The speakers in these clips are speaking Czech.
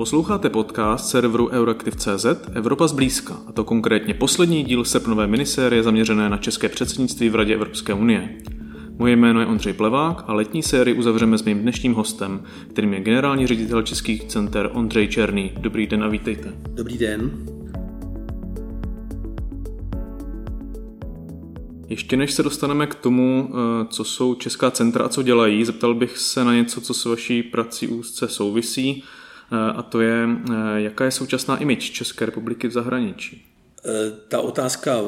Posloucháte podcast serveru Euraktiv.cz Evropa zblízka, a to konkrétně poslední díl srpnové minisérie zaměřené na české předsednictví v Radě Evropské unie. Moje jméno je Ondřej Plevák a letní sérii uzavřeme s mým dnešním hostem, kterým je generální ředitel Českých center Ondřej Černý. Dobrý den a vítejte. Dobrý den. Ještě než se dostaneme k tomu, eh, co jsou Česká centra a co dělají, zeptal bych se na něco, co s vaší prací úzce souvisí, a to je, eh, jaká je současná image České republiky v zahraničí. Ta otázka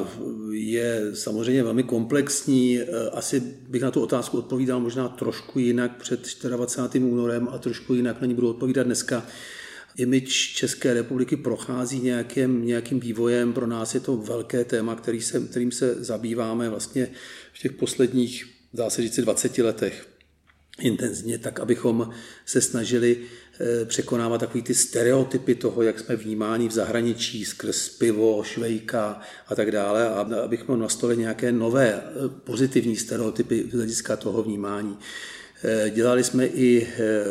je samozřejmě velmi komplexní. Asi bych na tu otázku odpovídal možná trošku jinak před 24. únorem a trošku jinak na ní budu odpovídat dneska image České republiky prochází nějakým, nějakým vývojem. Pro nás je to velké téma, který se, kterým se zabýváme vlastně v těch posledních, dá se říct, 20 letech intenzivně, tak abychom se snažili eh, překonávat takový ty stereotypy toho, jak jsme vnímáni v zahraničí skrz pivo, švejka a tak dále, a abychom nastolili nějaké nové eh, pozitivní stereotypy z hlediska toho vnímání. Eh, dělali jsme i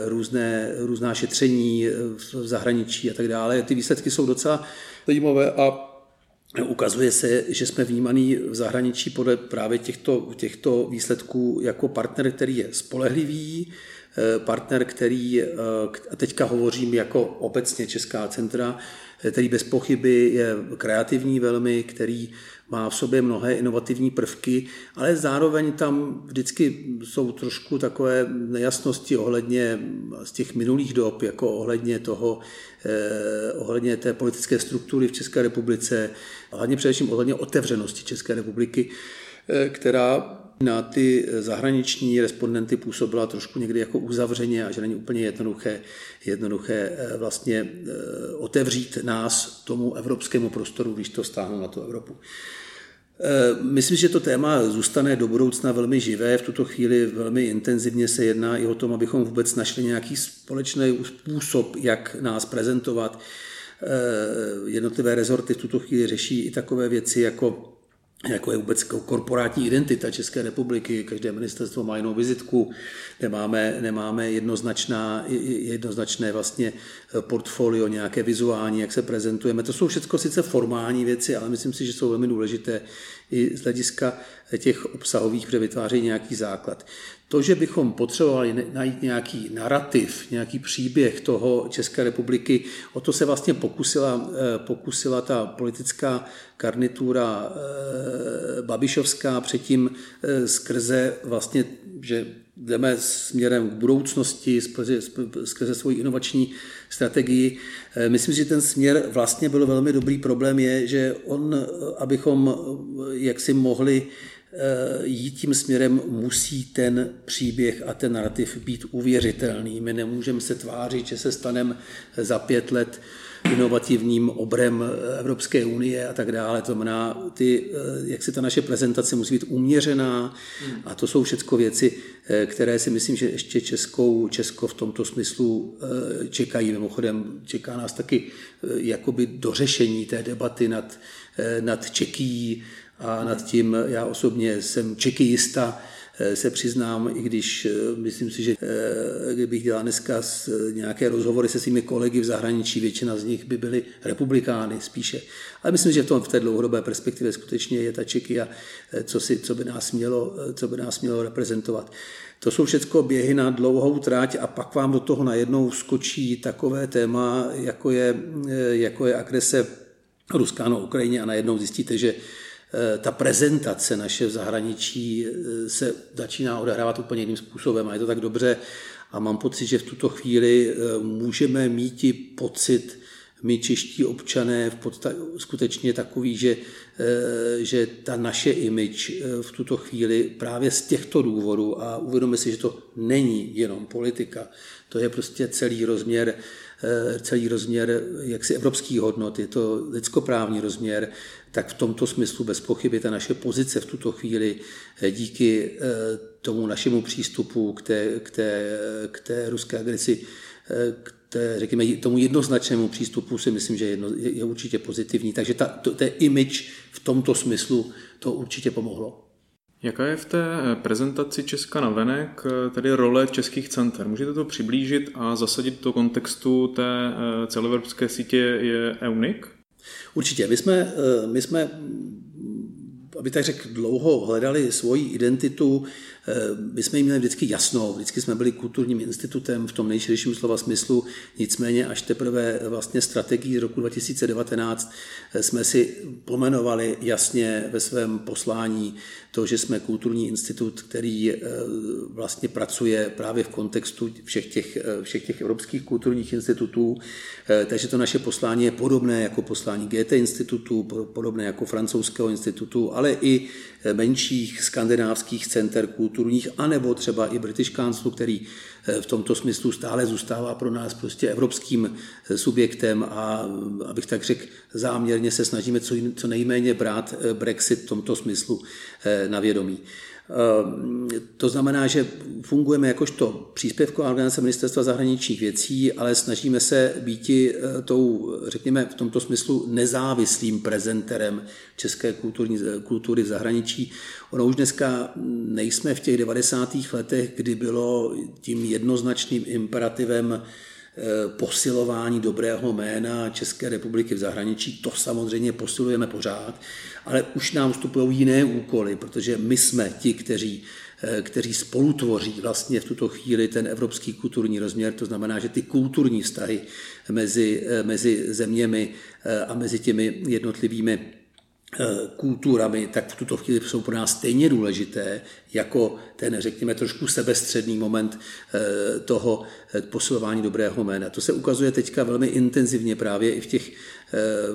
různé, různá šetření v zahraničí a tak dále. Ty výsledky jsou docela zajímavé a ukazuje se, že jsme vnímaný v zahraničí podle právě těchto, těchto výsledků jako partner, který je spolehlivý, partner, který, a teďka hovořím jako obecně Česká centra, který bez pochyby je kreativní velmi, který má v sobě mnohé inovativní prvky, ale zároveň tam vždycky jsou trošku takové nejasnosti ohledně z těch minulých dob, jako ohledně toho, eh, ohledně té politické struktury v České republice, hlavně především ohledně otevřenosti České republiky, eh, která na ty zahraniční respondenty působila trošku někdy jako uzavřeně a že není úplně jednoduché, jednoduché eh, vlastně eh, otevřít nás tomu evropskému prostoru, když to stáhnou na tu Evropu. Eh, myslím, že to téma zůstane do budoucna velmi živé. V tuto chvíli velmi intenzivně se jedná i o tom, abychom vůbec našli nějaký společný způsob, jak nás prezentovat. Jednotlivé rezorty v tuto chvíli řeší i takové věci jako jako je vůbec korporátní identita České republiky. Každé ministerstvo má jinou vizitku, nemáme, nemáme jednoznačná, jednoznačné vlastně portfolio, nějaké vizuální, jak se prezentujeme. To jsou všechno sice formální věci, ale myslím si, že jsou velmi důležité i z hlediska těch obsahových, protože vytvářejí nějaký základ. To, že bychom potřebovali najít nějaký narrativ, nějaký příběh toho České republiky, o to se vlastně pokusila, eh, pokusila ta politická garnitura eh, Babišovská předtím eh, skrze vlastně, že jdeme směrem k budoucnosti skrze, svoji inovační strategii. Myslím, že ten směr vlastně byl velmi dobrý. Problém je, že on, abychom jaksi mohli Eh, jít tím směrem, musí ten příběh a ten narrativ být uvěřitelný. My nemůžeme se tvářit, že se staneme za pět let inovativním obrem Evropské unie a tak dále. To znamená, ty, eh, jak si ta naše prezentace musí být uměřená a to jsou všechno věci, eh, které si myslím, že ještě Českou, Česko v tomto smyslu čekají. Mimochodem čeká nás taky jakoby dořešení té debaty nad, nad Čekí, a nad tím já osobně jsem čekijista, eh, se přiznám, i když eh, myslím si, že eh, kdybych dělal dneska nějaké rozhovory se svými kolegy v zahraničí, většina z nich by byly republikány spíše. Ale myslím, že v, tom, v té dlouhodobé perspektivě skutečně je ta Čeky a co, si, co, by nás mělo, co by nás mělo reprezentovat. To jsou všechno běhy na dlouhou tráť a pak vám do toho najednou skočí takové téma, jako je, jako je agrese Ruská na Ukrajině a najednou zjistíte, že Eh, ta prezentace naše v zahraničí eh, se začíná odehrávat úplně jiným způsobem a je to tak dobře. A mám pocit, že v tuto chvíli eh, můžeme mít i pocit, my čeští občané v podstatě skutečně takový, že, že ta naše image v tuto chvíli právě z těchto důvodů a uvědomíme si, že to není jenom politika, to je prostě celý rozměr celý rozměr jaksi evropský hodnot, je to lidskoprávní rozměr, tak v tomto smyslu bez pochyby ta naše pozice v tuto chvíli eh, díky eh, tomu našemu přístupu k té, k té, k té ruské agresi, eh, k té, řekněme, tomu jednoznačnému přístupu si myslím, že jedno, je, je určitě pozitivní. Takže ta, to, té image v tomto smyslu to určitě pomohlo. Jaká je v té prezentaci Česka na venek tedy role českých center? Můžete to přiblížit a zasadit do kontextu té celoevropské sítě je EUNIC? Určitě. My jsme, my jsme aby tak řekl, dlouho hledali svoji identitu. Eh, my jsme jí měli vždycky jasnou, vždycky jsme byli kulturním institutem v tom nejširším slova smyslu, nicméně až teprve vlastně strategii roku 2019 eh, jsme si pomenovali jasně ve svém poslání to, že jsme kulturní institut, který eh, vlastně pracuje právě v kontextu všech těch, všech těch evropských kulturních institutů, takže to naše poslání je podobné jako poslání GT institutu, podobné jako francouzského institutu, ale i menších skandinávských center kulturních, anebo třeba i British Council, který eh, v tomto smyslu stále zůstává pro nás prostě evropským eh, subjektem a abych tak řekl, záměrně se snažíme co nejméně brát eh, Brexit v tomto smyslu na vědomí. Ehm, to znamená, že fungujeme jakožto příspěvková organizace Ministerstva zahraničních věcí, ale snažíme se být eh, tou, řekněme, v tomto smyslu nezávislým prezenterem české kulturní, kultury v zahraničí. Ono už dneska nejsme v těch 90. letech, kdy bylo tím jednoznačným imperativem posilování dobrého jména České republiky v zahraničí. To samozřejmě posilujeme pořád, ale už nám vstupují jiné úkoly, protože my jsme ti, kteří eh, kteří spolutvoří vlastně v tuto chvíli ten evropský kulturní rozměr. To znamená, že ty kulturní vztahy mezi, eh, mezi zeměmi a mezi těmi jednotlivými kulturami, tak v tuto chvíli jsou pro nás stejně důležité jako ten, řekněme, trošku sebestředný moment toho posilování dobrého jména. To se ukazuje teďka velmi intenzivně právě i v, těch,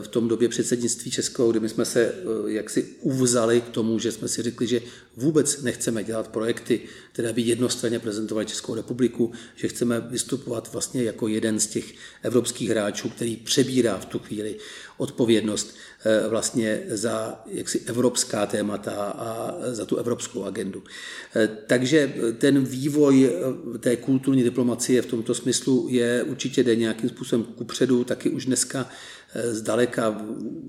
v tom době předsednictví Českou, kdy my jsme se jaksi uvzali k tomu, že jsme si řekli, že vůbec nechceme dělat projekty, které by jednostranně prezentovaly Českou republiku, že chceme vystupovat vlastně jako jeden z těch evropských hráčů, který přebírá v tu chvíli odpovědnost vlastně za jaksi evropská témata a za tu evropskou agendu. Takže ten vývoj té kulturní diplomacie v tomto smyslu je určitě jde nějakým způsobem kupředu, taky už dneska Eh, zdaleka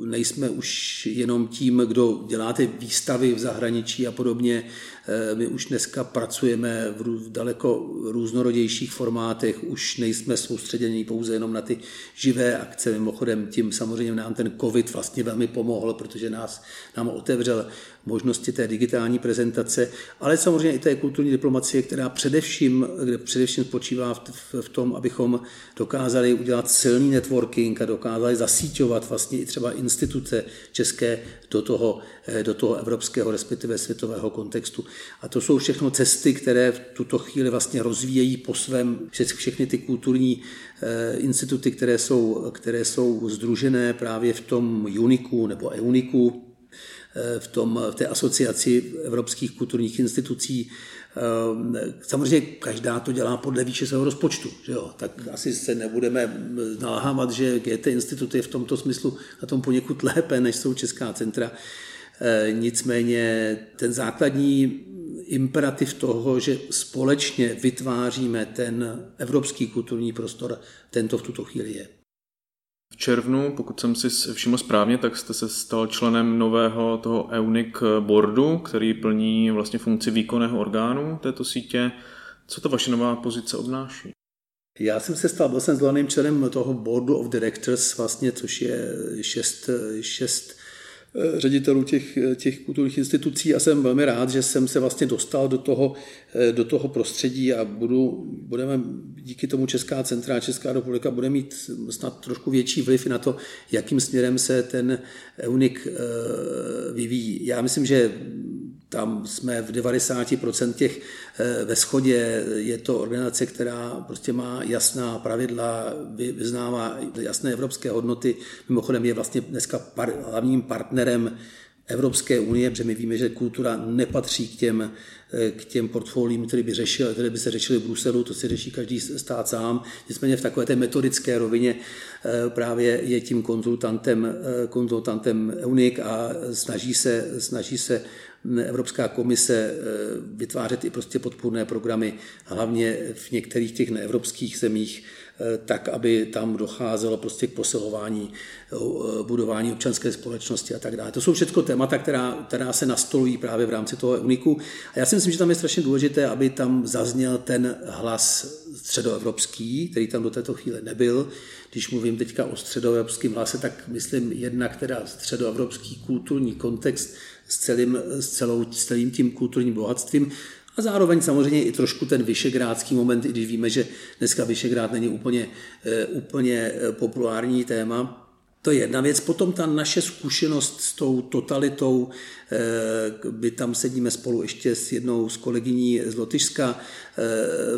nejsme už jenom tím, kdo dělá ty výstavy v zahraničí a podobně. Eh, my už dneska pracujeme v daleko různorodějších formátech, už nejsme soustředěni pouze jenom na ty živé akce. Mimochodem tím samozřejmě nám ten covid vlastně velmi pomohl, protože nás, nám otevřel možnosti té digitální prezentace, ale samozřejmě i té kulturní diplomacie, která především, kde především spočívá v, v, v tom, abychom dokázali udělat silný networking a dokázali zasíťovat vlastně i třeba instituce české do toho, eh, do toho evropského, respektive světového kontextu. A to jsou všechno cesty, které v tuto chvíli vlastně rozvíjejí po svém všechny ty kulturní eh, instituty, které jsou, které jsou združené právě v tom UNIKu nebo EUNIKu, eh, v, tom, v té asociaci evropských kulturních institucí. Samozřejmě každá to dělá podle výše svého rozpočtu, že jo? tak asi se nebudeme naláhávat, že GT institut je v tomto smyslu na tom poněkud lépe, než jsou česká centra. Nicméně ten základní imperativ toho, že společně vytváříme ten evropský kulturní prostor, tento v tuto chvíli je. V červnu, pokud jsem si všiml správně, tak jste se stal členem nového toho EUNIC boardu, který plní vlastně funkci výkonného orgánu této sítě. Co to vaše nová pozice obnáší? Já jsem se stal, byl jsem zvoleným členem toho boardu of directors, vlastně, což je šest, šest ředitelů těch, eh, těch kulturních institucí a jsem velmi rád, že jsem se vlastně dostal do toho, eh, do toho prostředí a budu, budeme díky tomu Česká centra Česká republika bude mít snad trošku větší vliv na to, jakým směrem se ten unik vyvíjí. Já myslím, že tam jsme v 90% těch eh, ve schodě. Je to organizace, která prostě má jasná pravidla, vyznává jasné evropské hodnoty. Mimochodem je vlastně dneska par, hlavním partnerem Evropské unie, protože my víme, že kultura nepatří k těm k těm portfoliím, které by, řešil, které by se řešily v Bruselu, to si řeší každý stát sám. Nicméně v takové té metodické rovině právě je tím konzultantem, konzultantem EUNIC a snaží se, snaží se Evropská komise vytvářet i prostě podpůrné programy, hlavně v některých těch neevropských zemích, Eh, tak, aby tam docházelo prostě k posilování eh, budování občanské společnosti a tak dále. To jsou všechno témata, která, která se nastolují právě v rámci toho uniku. A já si myslím, že tam je strašně důležité, aby tam zazněl ten hlas středoevropský, který tam do této chvíle nebyl. Když mluvím teďka o středoevropském hlase, tak myslím jednak teda středoevropský kulturní kontext s celým, s, celou, s celým tím kulturním bohatstvím a zároveň samozřejmě i trošku ten vyšegrádský moment, i když víme, že dneska Vyšegrád není úplně, eh, úplně eh, populární téma, to je jedna věc. Potom ta naše zkušenost s tou totalitou, by eh, tam sedíme spolu ještě s jednou z kolegyní z Lotyšska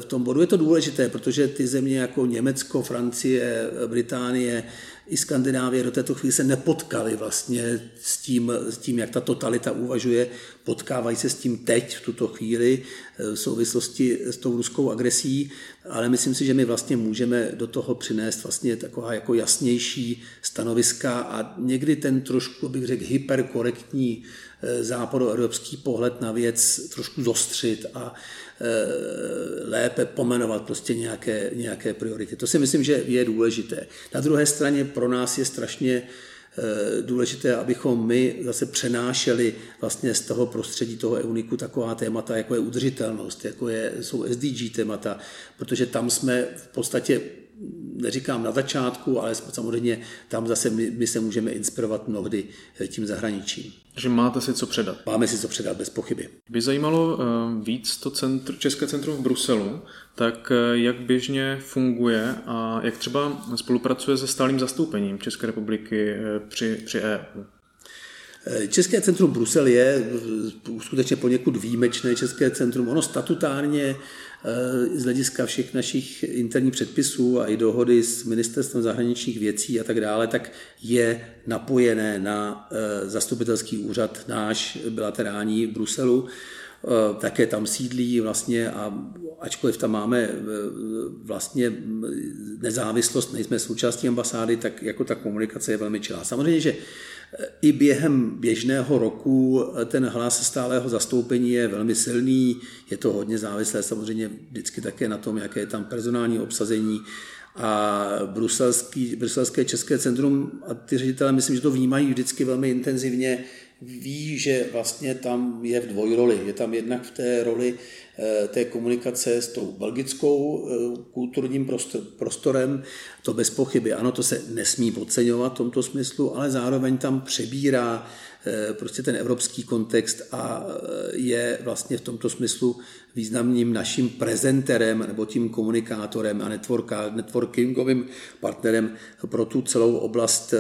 v tom bodu. Je to důležité, protože ty země jako Německo, Francie, Británie, i Skandinávie do této chvíli se nepotkali vlastně s tím, s tím, jak ta totalita uvažuje. Potkávají se s tím teď, v tuto chvíli, eh, v souvislosti s tou ruskou agresí, ale myslím si, že my vlastně můžeme do toho přinést vlastně taková jako jasnější stanoviska a někdy ten trošku, bych řekl, hyperkorektní západoevropský pohled na věc trošku zostřit a Eh, lépe pomenovat prostě nějaké, nějaké priority. To si myslím, že je důležité. Na druhé straně pro nás je strašně eh, důležité, abychom my zase přenášeli vlastně z toho prostředí toho EUNIKu taková témata, jako je udržitelnost, jako je, jsou SDG témata, protože tam jsme v podstatě neříkám na začátku, ale samozřejmě tam zase my, my se můžeme inspirovat mnohdy eh, tím zahraničím. Že máte si co předat. Máme si co předat, bez pochyby. By zajímalo uh, víc to centr, České centrum v Bruselu, tak uh, jak běžně funguje a jak třeba spolupracuje se stálým zastoupením České republiky uh, při, při EU? České centrum Brusel je skutečně poněkud výjimečné České centrum. Ono statutárně z hlediska všech našich interních předpisů a i dohody s ministerstvem zahraničních věcí a tak dále, tak je napojené na eh, zastupitelský úřad náš bilaterální v Bruselu. Eh, také tam sídlí vlastně a ačkoliv tam máme eh, vlastně nezávislost, nejsme součástí ambasády, tak jako ta komunikace je velmi čilá. Samozřejmě, že i během běžného roku ten hlas stálého zastoupení je velmi silný, je to hodně závislé samozřejmě vždycky také na tom, jaké je tam personální obsazení. A bruselský, bruselské české centrum a ty ředitelé myslím, že to vnímají vždycky velmi intenzivně, ví, že vlastně tam je v dvojroli. Je tam jednak v té roli eh, té komunikace s tou belgickou eh, kulturním prostorem, to bez pochyby. Ano, to se nesmí podceňovat v tomto smyslu, ale zároveň tam přebírá eh, prostě ten evropský kontext a je vlastně v tomto smyslu významným naším prezenterem nebo tím komunikátorem a networkingovým partnerem pro tu celou oblast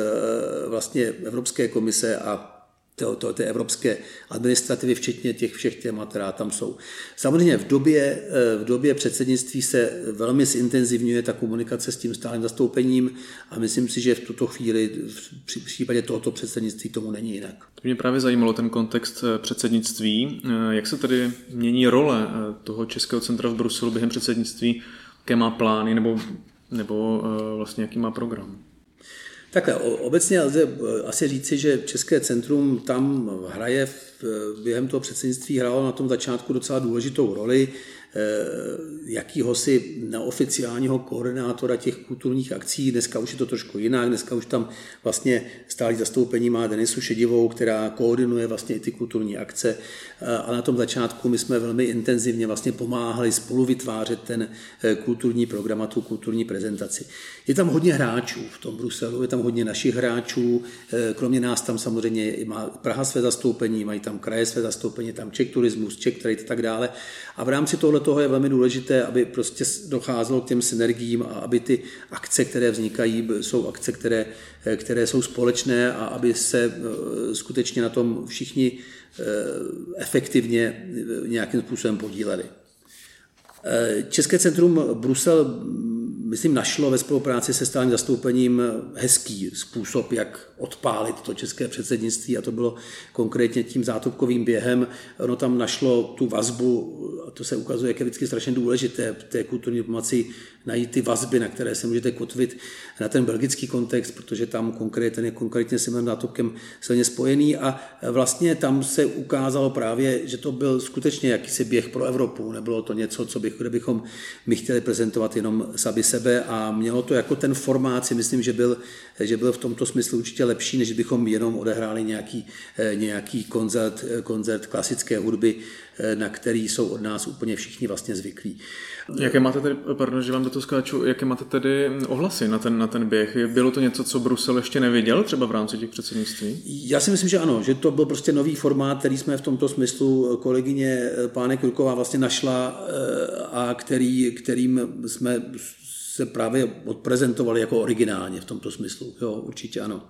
vlastně Evropské komise a to, to, té evropské administrativy, včetně těch všech témat, která tam jsou. Samozřejmě v době, eh, v době předsednictví se velmi zintenzivňuje ta komunikace s tím stálým zastoupením a myslím si, že v tuto chvíli v případě tohoto předsednictví tomu není jinak. To mě právě zajímalo ten kontext eh, předsednictví. Eh, jak se tedy mění role toho Českého centra v Bruselu během předsednictví, jaké má plány nebo, nebo vlastně jaký má program? Takhle, obecně lze eh, asi říci, že České centrum tam hraje v, během toho předsednictví hrálo na tom začátku docela důležitou roli. Eh, jakýhosi neoficiálního koordinátora těch kulturních akcí. Dneska už je to trošku jinak, dneska už tam vlastně stálý zastoupení má Denisu Šedivou, která koordinuje vlastně i ty kulturní akce eh, a na tom začátku my jsme velmi intenzivně vlastně pomáhali spolu vytvářet ten eh, kulturní program a tu kulturní prezentaci. Je tam hodně hráčů v tom Bruselu, je tam hodně našich hráčů, kromě nás tam samozřejmě má Praha své zastoupení, mají tam kraje své zastoupení, tam Czech Turismus, Czech Trade a tak dále. A v rámci tohle toho je velmi důležité, aby prostě docházelo k těm synergiím a aby ty akce, které vznikají, jsou akce, které, které jsou společné a aby se eh, skutečně na tom všichni eh, efektivně nějakým způsobem podíleli. Eh, České centrum Brusel myslím, našlo ve spolupráci se stálým zastoupením hezký způsob, jak odpálit to české předsednictví a to bylo konkrétně tím zátopkovým během. Ono tam našlo tu vazbu, a to se ukazuje, jak je vždycky strašně důležité v té kulturní diplomaci najít ty vazby, na které se můžete kotvit na ten belgický kontext, protože tam konkrétně, je konkrétně s Simonem Zátopkem silně spojený a vlastně tam se ukázalo právě, že to byl skutečně jakýsi běh pro Evropu. Nebylo to něco, co bych, kde bychom my chtěli prezentovat jenom sami sebe a mělo to jako ten formát si myslím, že byl, že byl v tomto smyslu určitě lepší, než bychom jenom odehráli nějaký, eh, nějaký koncert, eh, koncert klasické hudby, eh, na který jsou od nás úplně všichni vlastně zvyklí. Jaké máte tedy, pardon, že vám do toho skáču, jaké máte tedy ohlasy na ten, na ten běh? Bylo to něco, co Brusel ještě neviděl třeba v rámci těch předsednictví? Já si myslím, že ano, že to byl prostě nový formát, který jsme v tomto smyslu kolegyně Pánek Ruková vlastně našla a který, kterým jsme se právě odprezentovali jako originálně v tomto smyslu. Jo, určitě ano.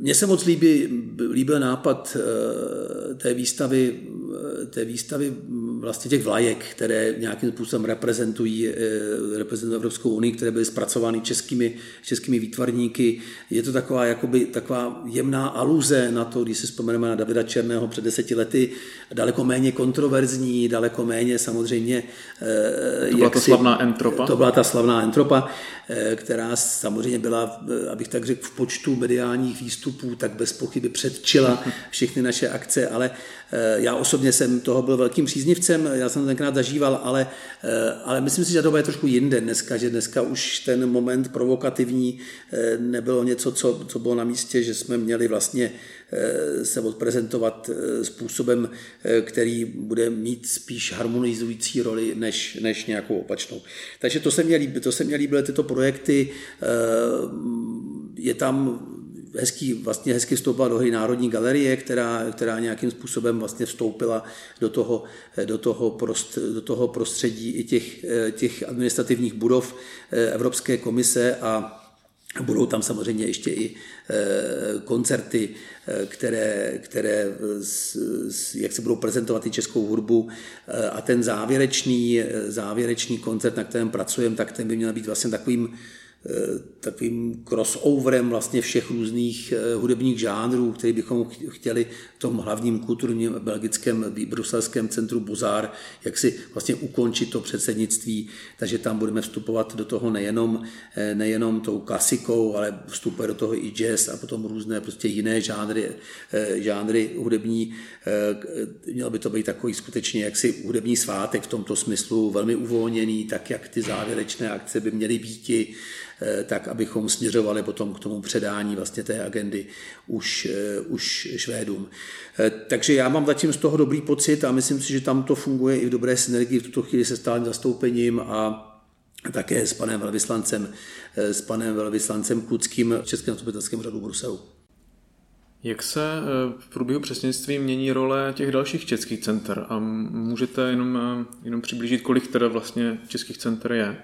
Mně se moc líbí, líbil nápad eh, té výstavy, té výstavy vlastně těch vlajek, které nějakým způsobem reprezentují, eh, reprezentují Evropskou unii, které byly zpracovány českými, českými výtvarníky. Je to taková, jakoby, taková jemná aluze na to, když si vzpomeneme na Davida Černého před deseti lety, daleko méně kontroverzní, daleko méně samozřejmě... To byla ta slavná entropa? To byla ta slavná entropa, která samozřejmě byla, abych tak řekl, v počtu mediálních výstupů, tak bez pochyby předčila všechny naše akce, ale já osobně jsem toho byl velkým příznivcem já jsem to tenkrát zažíval, ale, eh, ale myslím si, že to je trošku jinde dneska, že dneska už ten moment provokativní eh, nebylo něco, co, co bylo na místě, že jsme měli vlastně eh, se odprezentovat způsobem, který bude mít spíš harmonizující roli než, než nějakou opačnou. Takže to se mě líbí, to se mě líbily tyto projekty. Je tam hezký, vlastně hezky vstoupila do hry Národní galerie, která, která nějakým způsobem vlastně vstoupila do toho, do toho, prost, do toho prostředí i těch, těch administrativních budov eh, Evropské komise a Budou tam samozřejmě ještě i eh, koncerty, eh, které, které jak se budou prezentovat i českou hudbu. A ten závěrečný, závěrečný koncert, na kterém pracujeme, tak ten by měl být vlastně takovým takovým crossoverem vlastně všech různých eh, hudebních žánrů, který bychom chtěli v tom hlavním kulturním belgickém bruselském centru Bozár, jak si vlastně ukončit to předsednictví, takže tam budeme vstupovat do toho nejenom, eh, nejenom tou klasikou, ale vstupuje do toho i jazz a potom různé prostě jiné žánry, žánry hudební. Měl by to být takový skutečně jaksi hudební svátek v tomto smyslu, velmi uvolněný, tak jak ty závěrečné akce by měly být Eh, tak abychom směřovali potom k tomu předání vlastně té agendy už, eh, už Švédům. Eh, takže já mám zatím z toho dobrý pocit a myslím si, že tam to funguje i v dobré synergii v tuto chvíli se stálým zastoupením a také s panem velvyslancem, s panem velvyslancem Kluckým v Českém zastupitelském řadu Bruselu. Jak se v průběhu přesnictví mění role těch dalších českých center? A můžete jenom, jenom přiblížit, kolik teda vlastně českých center je?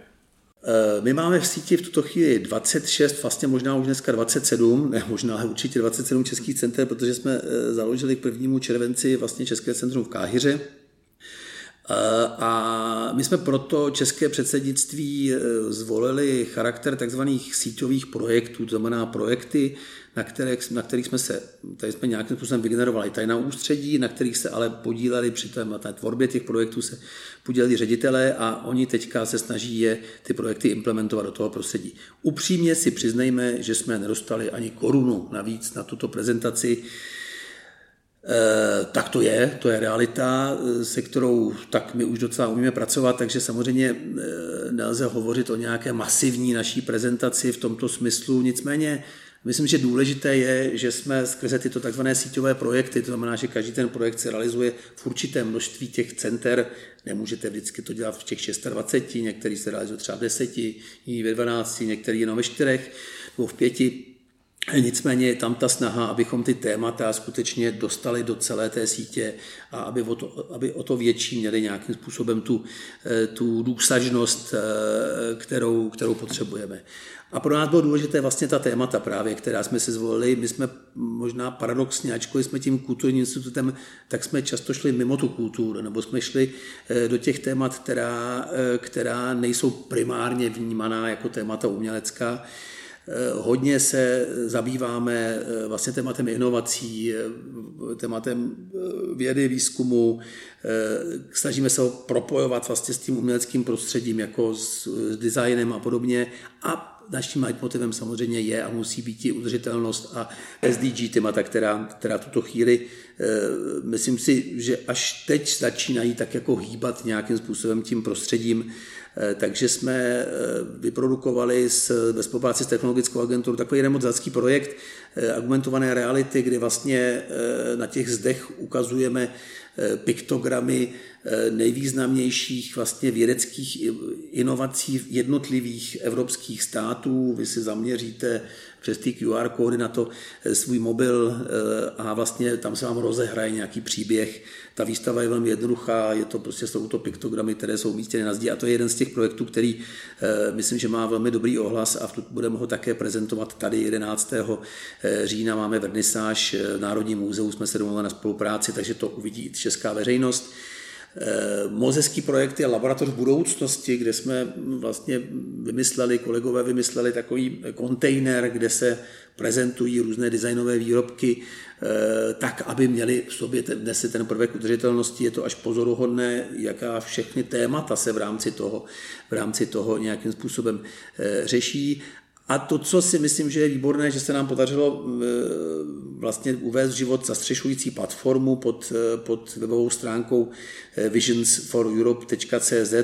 Eh, my máme v síti v tuto chvíli 26, vlastně možná už dneska 27, ne možná, ale určitě 27 českých center, protože jsme eh, založili k prvnímu červenci vlastně České centrum v Káhyře. Eh, a my jsme proto české předsednictví zvolili charakter takzvaných síťových projektů, to znamená projekty, na kterých, na kterých jsme se, tady jsme nějakým způsobem vygenerovali tajná ústředí, na kterých se ale podíleli při té, té tvorbě těch projektů se podíleli ředitelé a oni teďka se snaží je ty projekty implementovat do toho prostředí. Upřímně si přiznejme, že jsme nedostali ani korunu navíc na tuto prezentaci, tak to je, to je realita, se kterou tak my už docela umíme pracovat, takže samozřejmě e, nelze hovořit o nějaké masivní naší prezentaci v tomto smyslu, nicméně Myslím, že důležité je, že jsme skrze tyto takzvané síťové projekty, to znamená, že každý ten projekt se realizuje v určité množství těch center, nemůžete vždycky to dělat v těch 26, některý se realizuje třeba v 10, jiný ve 12, některý jenom ve 4 nebo v 5, Nicméně tam ta snaha, abychom ty témata skutečně dostali do celé té sítě a aby o to, aby o to větší měli nějakým způsobem tu, eh, tu důsažnost, eh, kterou, kterou potřebujeme. A pro nás bylo důležité vlastně ta témata právě, která jsme si zvolili. My jsme možná paradoxně, ačkoliv jsme tím kulturním institutem, tak jsme často šli mimo tu kulturu, nebo jsme šli eh, do těch témat, která, která nejsou primárně vnímaná jako témata umělecká, hodně se zabýváme eh, vlastně tématem inovací, eh, tématem vědy, výzkumu. Snažíme se ho propojovat vlastně s tím uměleckým prostředím, jako s, designem a podobně. A naším leitmotivem samozřejmě je a musí být i udržitelnost a SDG témata, která, která tuto chvíli, myslím si, že až teď začínají tak jako hýbat nějakým způsobem tím prostředím, Eh, takže jsme eh, vyprodukovali s, ve spolupráci s technologickou agenturou takový jeden moc projekt eh, argumentované reality, kdy vlastně na těch zdech ukazujeme piktogramy nejvýznamnějších vlastně vědeckých inovací jednotlivých evropských států. Vy si zaměříte přes ty QR kódy na to svůj mobil a vlastně tam se vám rozehraje nějaký příběh ta výstava je velmi jednoduchá, je to prostě jsou to piktogramy, které jsou umístěny na zdi a to je jeden z těch projektů, který eh, myslím, že má velmi dobrý ohlas a budeme ho také prezentovat tady 11. Eh, října. Máme vernisáž v Národním muzeu, jsme se domluvili na spolupráci, takže to uvidí česká veřejnost. Eh, Mozeský projekt je laboratoř budoucnosti, kde jsme vlastně vymysleli, kolegové vymysleli takový kontejner, kde se prezentují různé designové výrobky eh, tak, aby měli v sobě dnes ten prvek udržitelnosti. Je to až pozoruhodné, jaká všechny témata se v rámci toho, v rámci toho nějakým způsobem eh, řeší. A to, co si myslím, že je výborné, že se nám podařilo eh, vlastně uvést v život zastřešující platformu pod, eh, pod webovou stránkou eh, visionsforeurope.cz,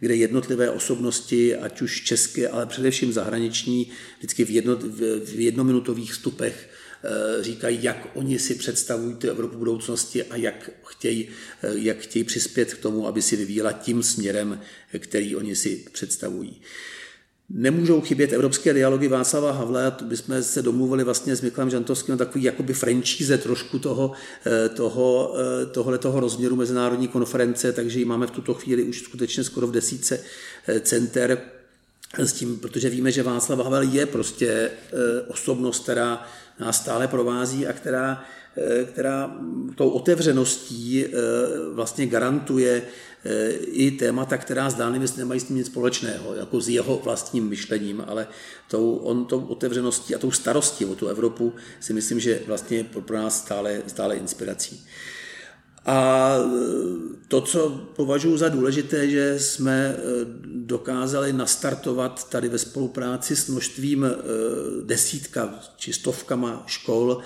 kde jednotlivé osobnosti, ať už české, ale především zahraniční, vždycky v, jedno, v jednominutových vstupech říkají, jak oni si představují tu Evropu budoucnosti a jak chtějí, jak chtějí přispět k tomu, aby si vyvíjela tím směrem, který oni si představují. Nemůžou chybět evropské dialogy Václava Havla, to bychom se domluvili vlastně s Miklem Žantovským takový jakoby franchise trošku toho, eh, toho, eh, tohle toho rozměru mezinárodní konference, takže ji máme v tuto chvíli už skutečně skoro v desíce eh, center. S tím, protože víme, že Václav Havel je prostě osobnost, která nás stále provází a která, která tou otevřeností vlastně garantuje i témata, která zdánlivě nemají s tím nic společného, jako s jeho vlastním myšlením, ale tou, on tou otevřeností a tou starostí o tu Evropu si myslím, že vlastně pro nás stále, stále inspirací. A to, co považuji za důležité, že jsme eh, dokázali nastartovat tady ve spolupráci s množstvím eh, desítka či stovkama škol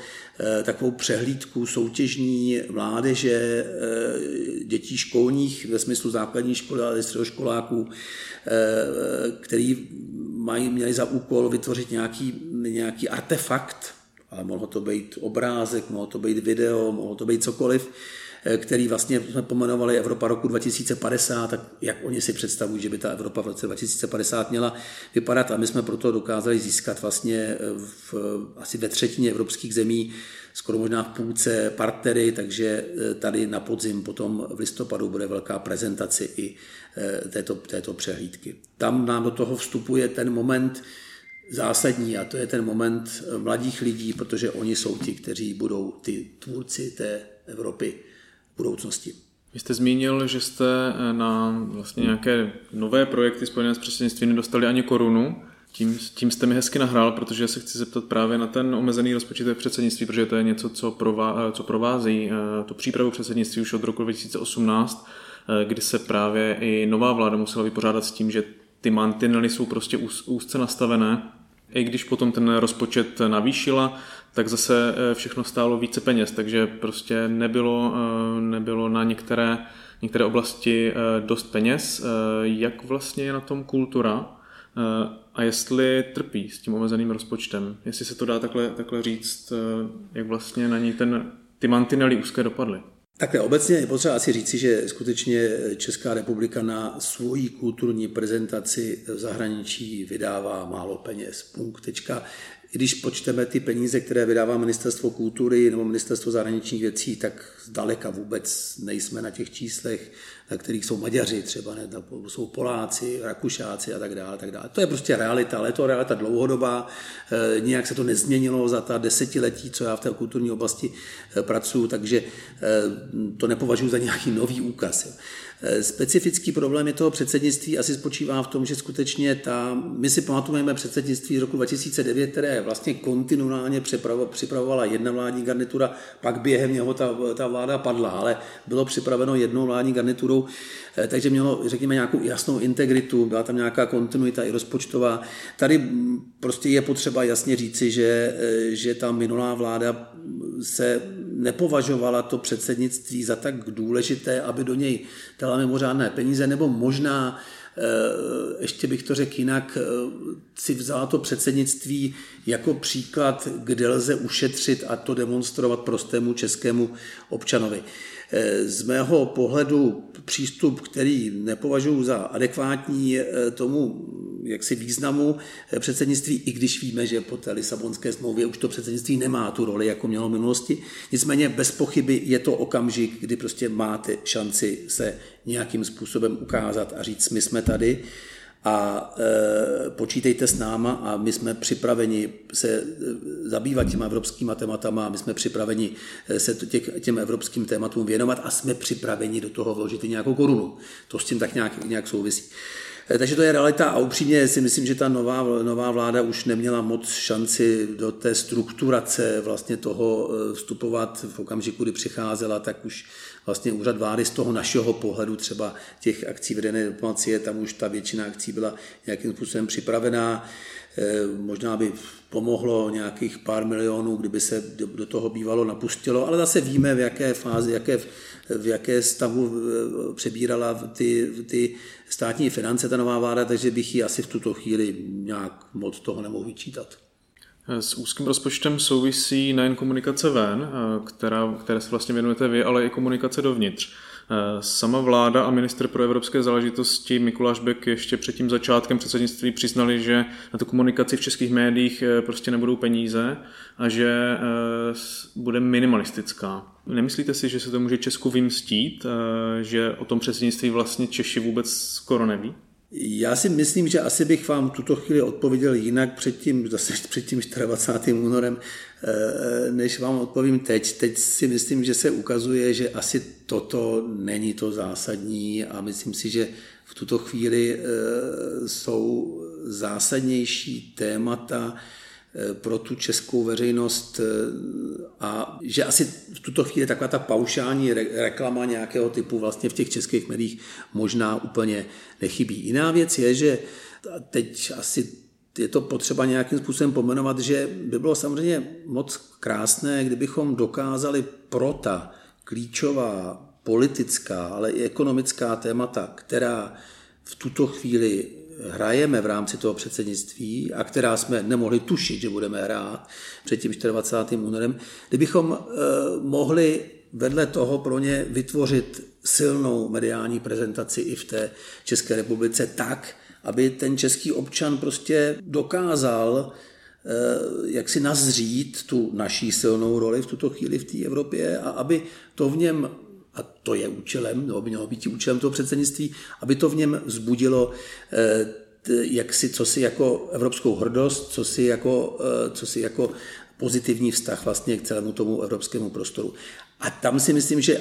takovou přehlídku soutěžní mládeže, dětí školních ve smyslu základní školy, ale středoškoláků, který mají, měli za úkol vytvořit nějaký, nějaký artefakt, ale mohlo to být obrázek, mohlo to být video, mohlo to být cokoliv, který vlastně jsme pomenovali Evropa roku 2050, tak jak oni si představují, že by ta Evropa v roce 2050 měla vypadat a my jsme proto dokázali získat vlastně eh, v, asi ve třetině evropských zemí skoro možná v půlce partnery, takže eh, tady na podzim potom v listopadu bude velká prezentace i této, této přehlídky. Tam nám do toho vstupuje ten moment zásadní a to je ten moment mladých lidí, protože oni jsou ti, kteří budou ty tvůrci té Evropy budoucnosti. Vy jste zmínil, že jste eh, na vlastně nějaké nové projekty spojené s předsednictvím nedostali ani korunu. Tím, tím jste mi hezky nahrál, protože se chci zeptat právě na ten omezený rozpočet předsednictví, protože to je něco, co, prová, eh, co provází eh, tu přípravu předsednictví už od roku 2018, kdy se právě i nová vláda musela vypořádat s tím, že ty mantinely jsou prostě úzce nastavené. I když potom ten rozpočet navýšila, tak zase eh, všechno stálo více peněz, takže prostě nebylo, eh, nebylo na některé, některé oblasti eh, dost peněz. Jak vlastně je na tom kultura a jestli trpí s tím omezeným rozpočtem? Jestli se to dá takhle, takhle říct, jak vlastně na ní ten, ty mantinely úzké dopadly? Takhle obecně je potřeba asi říci, že skutečně Česká republika na svoji kulturní prezentaci v zahraničí vydává málo peněz. Punkt. Tečka když počteme ty peníze, které vydává ministerstvo kultury nebo ministerstvo zahraničních věcí, tak zdaleka vůbec nejsme na těch číslech, na kterých jsou Maďaři třeba, ne, jsou Poláci, Rakušáci a tak dále. Tak dále. To je prostě realita, ale je to realita dlouhodobá, e, nijak se to nezměnilo za ta desetiletí, co já v té kulturní oblasti e, pracuji, takže e, to nepovažuji za nějaký nový úkaz. Jo. Eh, specifický problém je toho předsednictví asi spočívá v tom, že skutečně ta, my si pamatujeme předsednictví z roku 2009, které vlastně kontinuálně připravovala jedna vládní garnitura, pak během něho ta, ta vláda padla, ale bylo připraveno jednou vládní garniturou, eh, takže mělo, řekněme, nějakou jasnou integritu, byla tam nějaká kontinuita i rozpočtová. Tady prostě je potřeba jasně říci, že, eh, že ta minulá vláda se nepovažovala to předsednictví za tak důležité, aby do něj dala mimořádné peníze, nebo možná eh, ještě bych to řekl jinak, eh, si vzala to předsednictví jako příklad, kde lze ušetřit a to demonstrovat prostému českému občanovi. Z mého pohledu přístup, který nepovažuji za adekvátní eh, tomu jaksi významu eh, předsednictví, i když víme, že po té Lisabonské smlouvě už to předsednictví nemá tu roli, jako mělo v minulosti. Nicméně bez pochyby je to okamžik, kdy prostě máte šanci se nějakým způsobem ukázat a říct, my jsme tady a e, počítejte s náma a my jsme připraveni se e, zabývat těma evropskýma tématama, my jsme připraveni e, se těch, těm evropským tématům věnovat a jsme připraveni do toho vložit i nějakou korunu. To s tím tak nějak, nějak souvisí. E, takže to je realita a upřímně si myslím, že ta nová, nová vláda už neměla moc šanci do té strukturace vlastně toho vstupovat v okamžiku, kdy přicházela, tak už vlastně úřad vlády z toho našeho pohledu třeba těch akcí vedené diplomacie, tam už ta většina akcí byla nějakým způsobem připravená. Eh, možná by pomohlo nějakých pár milionů, kdyby se do toho bývalo napustilo, ale zase víme, v jaké fázi, jaké, v jaké stavu eh, přebírala ty, ty státní finance ta nová vláda, takže bych ji asi v tuto chvíli nějak moc toho nemohl vyčítat. S úzkým rozpočtem souvisí nejen komunikace ven, eh, která, které se vlastně věnujete vy, ale i komunikace dovnitř. Eh, sama vláda a minister pro evropské záležitosti Mikuláš Bek ještě před tím začátkem předsednictví přiznali, že na tu komunikaci v českých médiích eh, prostě nebudou peníze a že bude minimalistická. Nemyslíte si, že se to může Česku vymstít, že o tom předsednictví vlastně Češi vůbec skoro neví? Já si myslím, že asi bych vám tuto chvíli odpověděl jinak před tím, zase před tím 24. únorem, eh, než vám odpovím teď. Teď si myslím, že se ukazuje, že asi toto není to zásadní a myslím si, že v tuto chvíli eh, jsou zásadnější témata, pro tu českou veřejnost eh, a že asi v tuto chvíli taková ta paušální reklama nějakého typu vlastně v těch českých médiích možná úplně nechybí. Jiná věc je, že teď asi je to potřeba nějakým způsobem pomenovat, že by bylo samozřejmě moc krásné, kdybychom dokázali pro ta klíčová politická, ale i ekonomická témata, která v tuto chvíli hrajeme v rámci toho předsednictví a která jsme nemohli tušit, že budeme hrát před tím 24. únorem, kdybychom eh, mohli vedle toho pro ně vytvořit silnou mediální prezentaci i v té České republice tak, aby ten český občan prostě dokázal eh, jak si nazřít tu naší silnou roli v tuto chvíli v té Evropě a aby to v něm a to je účelem, nebo by mělo být účelem toho předsednictví, aby to v něm vzbudilo eh, jak si, co si jako evropskou hrdost, co si jako, eh, co si jako pozitivní vztah vlastně k celému tomu evropskému prostoru. A tam si myslím, že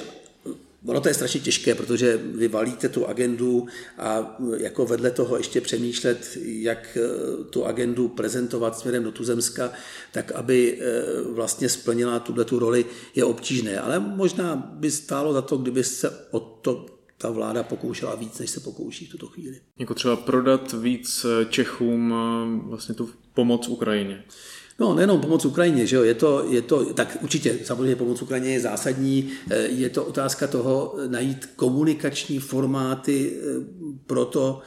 Ono to je strašně těžké, protože vy valíte tu agendu a jako vedle toho ještě přemýšlet, jak eh, tu agendu prezentovat směrem do Tuzemska, tak aby eh, vlastně splnila tuhle tu roli, je obtížné. Ale možná by stálo za to, kdyby se o to ta vláda pokoušela víc, než se pokouší v tuto chvíli. Jako třeba prodat víc Čechům vlastně tu pomoc Ukrajině. No, nejenom pomoc Ukrajině, že jo, je to, je to, tak určitě, samozřejmě pomoc Ukrajině je zásadní, eh, je to otázka toho najít komunikační formáty eh, pro to,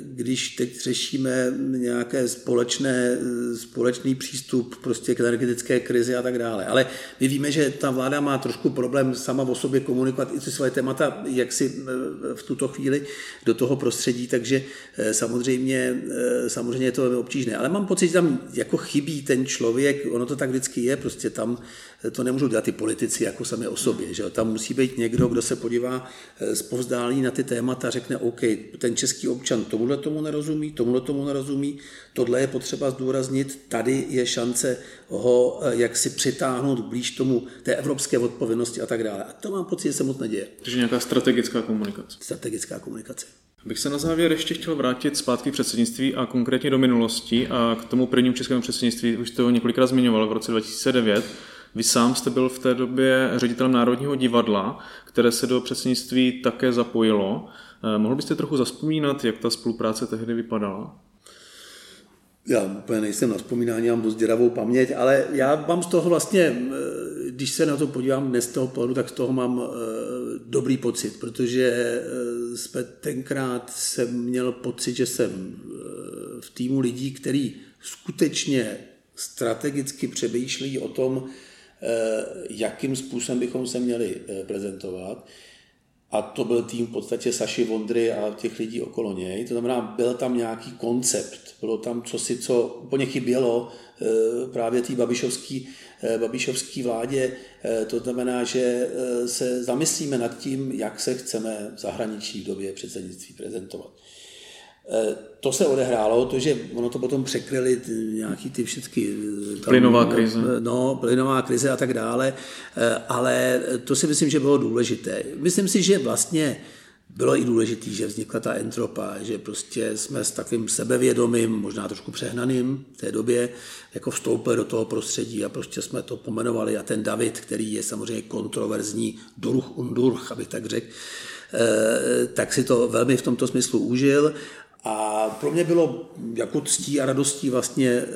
když teď řešíme nějaké společné, společný přístup prostě k energetické krizi a tak dále. Ale my víme, že ta vláda má trošku problém sama o sobě komunikovat i ty své témata, jak si v tuto chvíli do toho prostředí, takže samozřejmě, samozřejmě je to velmi obtížné. Ale mám pocit, že tam jako chybí ten člověk, ono to tak vždycky je, prostě tam to nemůžou dělat ty politici jako sami o sobě. Že? Tam musí být někdo, kdo se podívá z povzdálí na ty témata a řekne, OK, ten český občan tomuhle tomu nerozumí, tomuhle tomu nerozumí, tohle je potřeba zdůraznit, tady je šance ho jak si přitáhnout blíž tomu té evropské odpovědnosti a tak dále. A to mám pocit, že se moc neděje. Takže nějaká strategická komunikace. Strategická komunikace. Bych se na závěr ještě chtěl vrátit zpátky k předsednictví a konkrétně do minulosti a k tomu prvnímu českému předsednictví, už jste ho několikrát zmiňoval v roce 2009. Vy sám jste byl v té době ředitelem Národního divadla, které se do předsednictví také zapojilo. Eh, mohl byste trochu zaspomínat, jak ta spolupráce tehdy vypadala? Já úplně nejsem na vzpomínání, mám dost děravou paměť, ale já mám z toho vlastně, eh, když se na to podívám dnes z toho pohledu, tak z toho mám eh, dobrý pocit, protože jsme tenkrát jsem měl pocit, že jsem v týmu lidí, který skutečně strategicky přemýšlí o tom, jakým způsobem bychom se měli eh, prezentovat. A to byl tým v podstatě Saši Vondry a těch lidí okolo něj. To znamená, byl tam nějaký koncept, bylo tam cosi, co úplně chybělo eh, právě té babišovské babišovský vládě. To znamená, že se zamyslíme nad tím, jak se chceme v zahraničí době předsednictví prezentovat. Eh, to se odehrálo, to, že ono to potom překryli nějaký ty všechny... Eh, plynová krize. No, plynová krize a tak dále, eh, ale to si myslím, že bylo důležité. Myslím si, že vlastně bylo i důležité, že vznikla ta entropa, že prostě jsme s takovým sebevědomým, možná trošku přehnaným v té době, jako vstoupili do toho prostředí a prostě jsme to pomenovali a ten David, který je samozřejmě kontroverzní, Durch und abych tak řekl, tak si to velmi v tomto smyslu užil a pro mě bylo jako ctí a radostí vlastně e,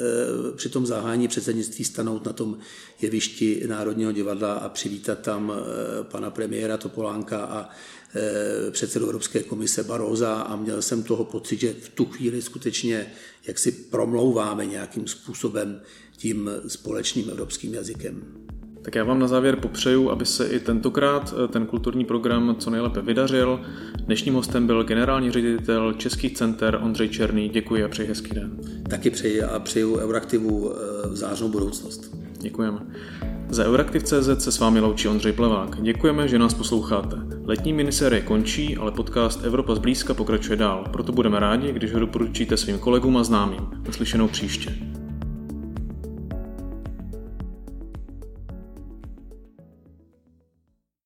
při tom zahání předsednictví stanout na tom jevišti Národního divadla a přivítat tam e, pana premiéra Topolánka a e, předsedu Evropské komise Baroza a měl jsem toho pocit, že v tu chvíli skutečně jak si promlouváme nějakým způsobem tím společným evropským jazykem. Tak já vám na závěr popřeju, aby se i tentokrát eh, ten kulturní program co nejlépe vydařil. Dnešním hostem byl generální ředitel Českých center Ondřej Černý. Děkuji a přeji hezký den. Taky přeji a přeju Euraktivu eh, zářnou budoucnost. Děkujeme. Za Euraktiv.cz se s vámi loučí Ondřej Plevák. Děkujeme, že nás posloucháte. Letní minisérie končí, ale podcast Evropa zblízka pokračuje dál, proto budeme rádi, když ho doporučíte svým kolegům a známým. Naslyšenou příště.